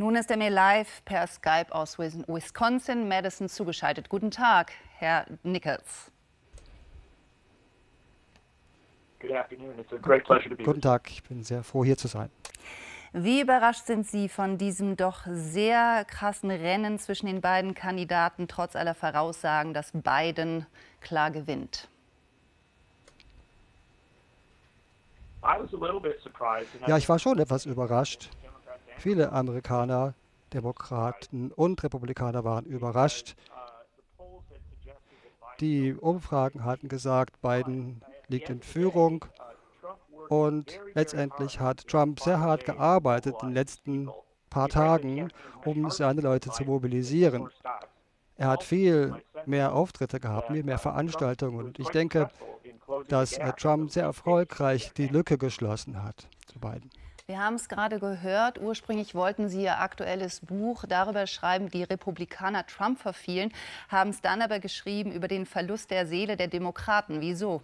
Nun ist er mir live per Skype aus Wisconsin, Madison zugeschaltet. Guten Tag, Herr Nichols. Guten Tag, ich bin sehr froh, hier zu sein. Wie überrascht sind Sie von diesem doch sehr krassen Rennen zwischen den beiden Kandidaten, trotz aller Voraussagen, dass Biden klar gewinnt? Ja, ich war schon etwas überrascht. Viele Amerikaner, Demokraten und Republikaner waren überrascht. Die Umfragen hatten gesagt, Biden liegt in Führung. Und letztendlich hat Trump sehr hart gearbeitet in den letzten paar Tagen, um seine Leute zu mobilisieren. Er hat viel mehr Auftritte gehabt, viel mehr Veranstaltungen. Und ich denke, dass Trump sehr erfolgreich die Lücke geschlossen hat zu beiden. Wir haben es gerade gehört. Ursprünglich wollten Sie Ihr aktuelles Buch darüber schreiben, die Republikaner Trump verfielen, haben es dann aber geschrieben über den Verlust der Seele der Demokraten. Wieso?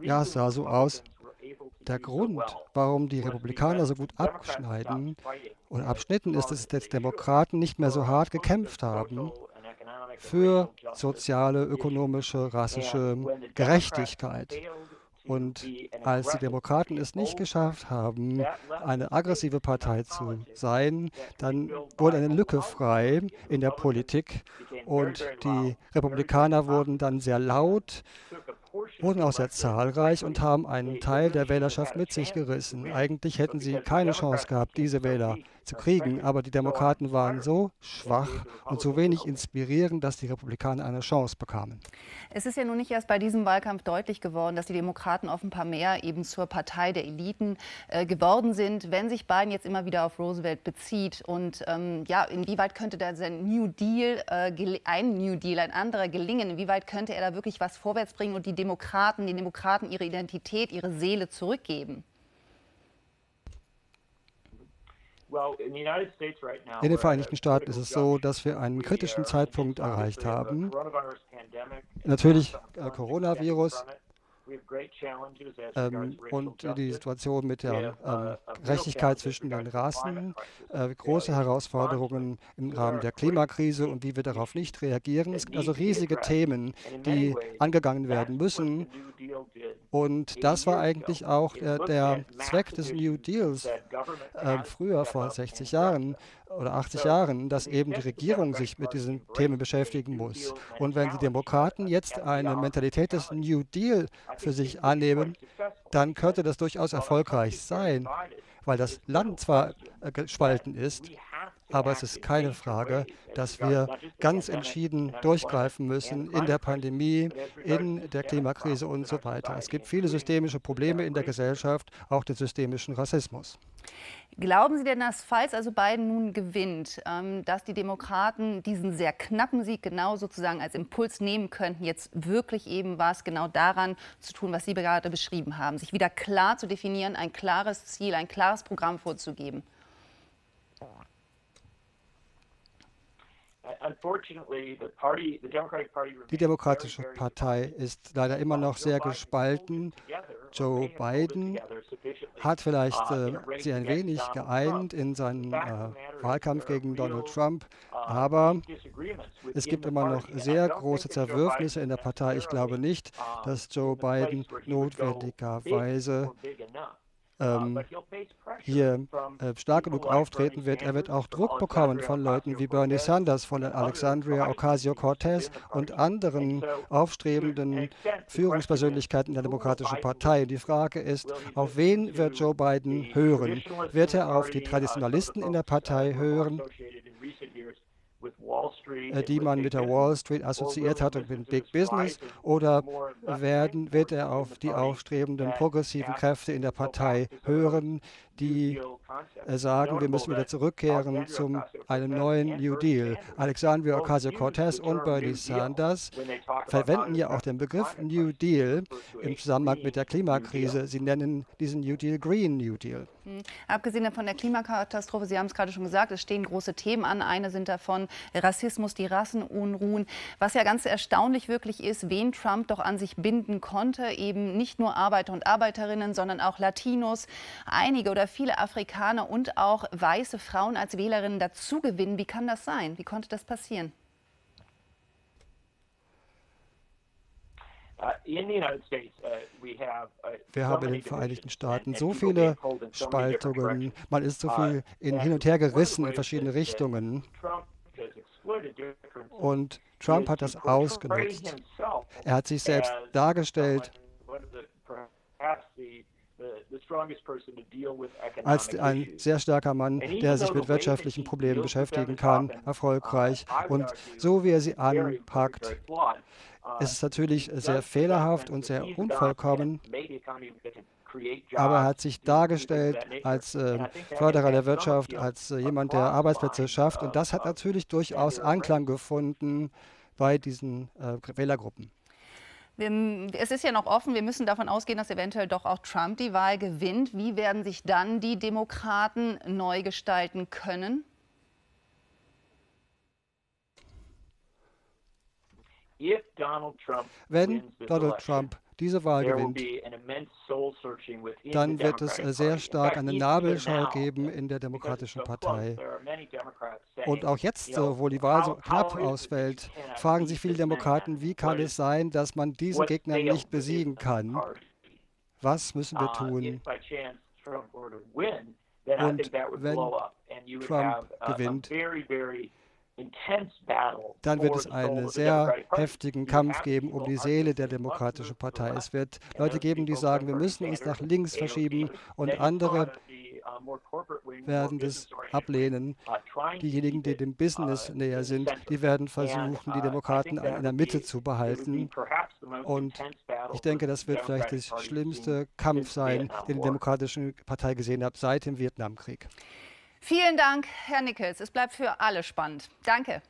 Ja, es sah so aus. Der Grund, warum die Republikaner so gut abschneiden oder abschnitten, ist, dass die Demokraten nicht mehr so hart gekämpft haben für soziale, ökonomische, rassische Gerechtigkeit. Und als die Demokraten es nicht geschafft haben, eine aggressive Partei zu sein, dann wurde eine Lücke frei in der Politik und die Republikaner wurden dann sehr laut, wurden auch sehr zahlreich und haben einen Teil der Wählerschaft mit sich gerissen. Eigentlich hätten sie keine Chance gehabt, diese Wähler zu kriegen, aber die Demokraten waren so schwach und so wenig inspirierend, dass die Republikaner eine Chance bekamen. Es ist ja nun nicht erst bei diesem Wahlkampf deutlich geworden, dass die Demokraten offenbar mehr eben zur Partei der Eliten äh, geworden sind. Wenn sich Biden jetzt immer wieder auf Roosevelt bezieht und ähm, ja, inwieweit könnte da sein New Deal, äh, ein New Deal, ein anderer gelingen? Inwieweit könnte er da wirklich was vorwärts bringen und die Demokraten, den Demokraten ihre Identität, ihre Seele zurückgeben? In den Vereinigten Staaten ist es so, dass wir einen kritischen Zeitpunkt erreicht haben. Natürlich äh, Coronavirus, ähm, und die Situation mit der ähm, Gerechtigkeit zwischen den Rassen, äh, große Herausforderungen im Rahmen der Klimakrise und wie wir darauf nicht reagieren. Es gibt also riesige Themen, die angegangen werden müssen. Und das war eigentlich auch äh, der Zweck des New Deals äh, früher, vor 60 Jahren, oder 80 Jahren, dass eben die Regierung sich mit diesen Themen beschäftigen muss. Und wenn die Demokraten jetzt eine Mentalität des New Deal für sich annehmen, dann könnte das durchaus erfolgreich sein, weil das Land zwar äh, gespalten ist, aber es ist keine Frage, dass wir ganz entschieden durchgreifen müssen in der Pandemie, in der Klimakrise und so weiter. Es gibt viele systemische Probleme in der Gesellschaft, auch den systemischen Rassismus. Glauben Sie denn, dass, falls also Biden nun gewinnt, ähm, dass die Demokraten diesen sehr knappen Sieg genau sozusagen als Impuls nehmen könnten, jetzt wirklich eben was genau daran zu tun, was Sie gerade beschrieben haben, sich wieder klar zu definieren, ein klares Ziel, ein klares Programm vorzugeben? Die Demokratische Partei ist leider immer noch sehr gespalten. Joe Biden hat vielleicht uh, äh, sie ein wenig geeint in seinem äh, Wahlkampf gegen Donald Trump, uh, aber es gibt immer noch sehr große Zerwürfnisse in der Partei. Ich glaube nicht, dass Joe Biden notwendigerweise ähm, hier äh, stark genug auftreten wird. Er wird auch Druck bekommen von Leuten wie Bernie Sanders, von Alexandria Ocasio-Cortez und anderen aufstrebenden Führungspersönlichkeiten der Demokratischen Partei. Die Frage ist, auf wen wird Joe Biden hören? Wird er auf die Traditionalisten in der Partei hören? Äh, die man mit der Wall Street assoziiert hat und mit Big Business? Oder werden, wird er auf die aufstrebenden progressiven Kräfte in der Partei hören, die sagen, wir müssen wieder zurückkehren zu einem neuen New Deal. Alexandria Ocasio-Cortez und Bernie Sanders verwenden ja auch den Begriff New Deal im Zusammenhang mit der Klimakrise. Sie nennen diesen New Deal Green New Deal. Mhm. Abgesehen von der Klimakatastrophe, Sie haben es gerade schon gesagt, es stehen große Themen an. Eine sind davon Rassismus, die Rassenunruhen. Was ja ganz erstaunlich wirklich ist, wen Trump doch an sich binden konnte, eben nicht nur Arbeiter und Arbeiterinnen, sondern auch Latinos, einige oder viele Afrikaner und auch weiße Frauen als Wählerinnen dazugewinnen. Wie kann das sein? Wie konnte das passieren? Uh, uh, Wir haben in den Vereinigten Staaten so viele Spaltungen, man ist so uh, viel in, hin und her gerissen in verschiedene Richtungen. Und Trump hat das ausgenutzt. Er hat sich selbst dargestellt als ein sehr starker Mann, der sich mit wirtschaftlichen Problemen beschäftigen kann, erfolgreich. Und so wie er sie anpackt, ist es natürlich sehr fehlerhaft und sehr unvollkommen, aber er hat sich dargestellt als äh, Förderer der Wirtschaft, als äh, jemand, der Arbeitsplätze schafft. Und das hat natürlich durchaus Anklang gefunden bei diesen äh, Wählergruppen. Wir, es ist ja noch offen, wir müssen davon ausgehen, dass eventuell doch auch Trump die Wahl gewinnt. Wie werden sich dann die Demokraten neu gestalten können? Wenn Donald Trump diese Wahl gewinnt, dann wird es äh, sehr stark eine Nabelschau geben in der Demokratischen Partei. Und auch jetzt, wo die Wahl so knapp ausfällt, fragen sich viele Demokraten, wie kann es sein, dass man diesen Gegner nicht besiegen kann? Was müssen wir uh, tun? Und wenn Trump gewinnt, dann wird es einen sehr heftigen Kampf geben um die Seele der Demokratischen Partei. Es wird Leute geben, die sagen, wir müssen uns nach links verschieben und andere uh, werden das ablehnen. Uh, Diejenigen, die dem Business uh, näher sind, die werden versuchen, die Demokraten in der Mitte zu behalten. Und ich denke, das wird vielleicht der schlimmste Kampf sein, den die Demokratische Partei gesehen hat seit dem Vietnamkrieg. Vielen Dank, Herr Nickels. Es bleibt für alle spannend. Danke.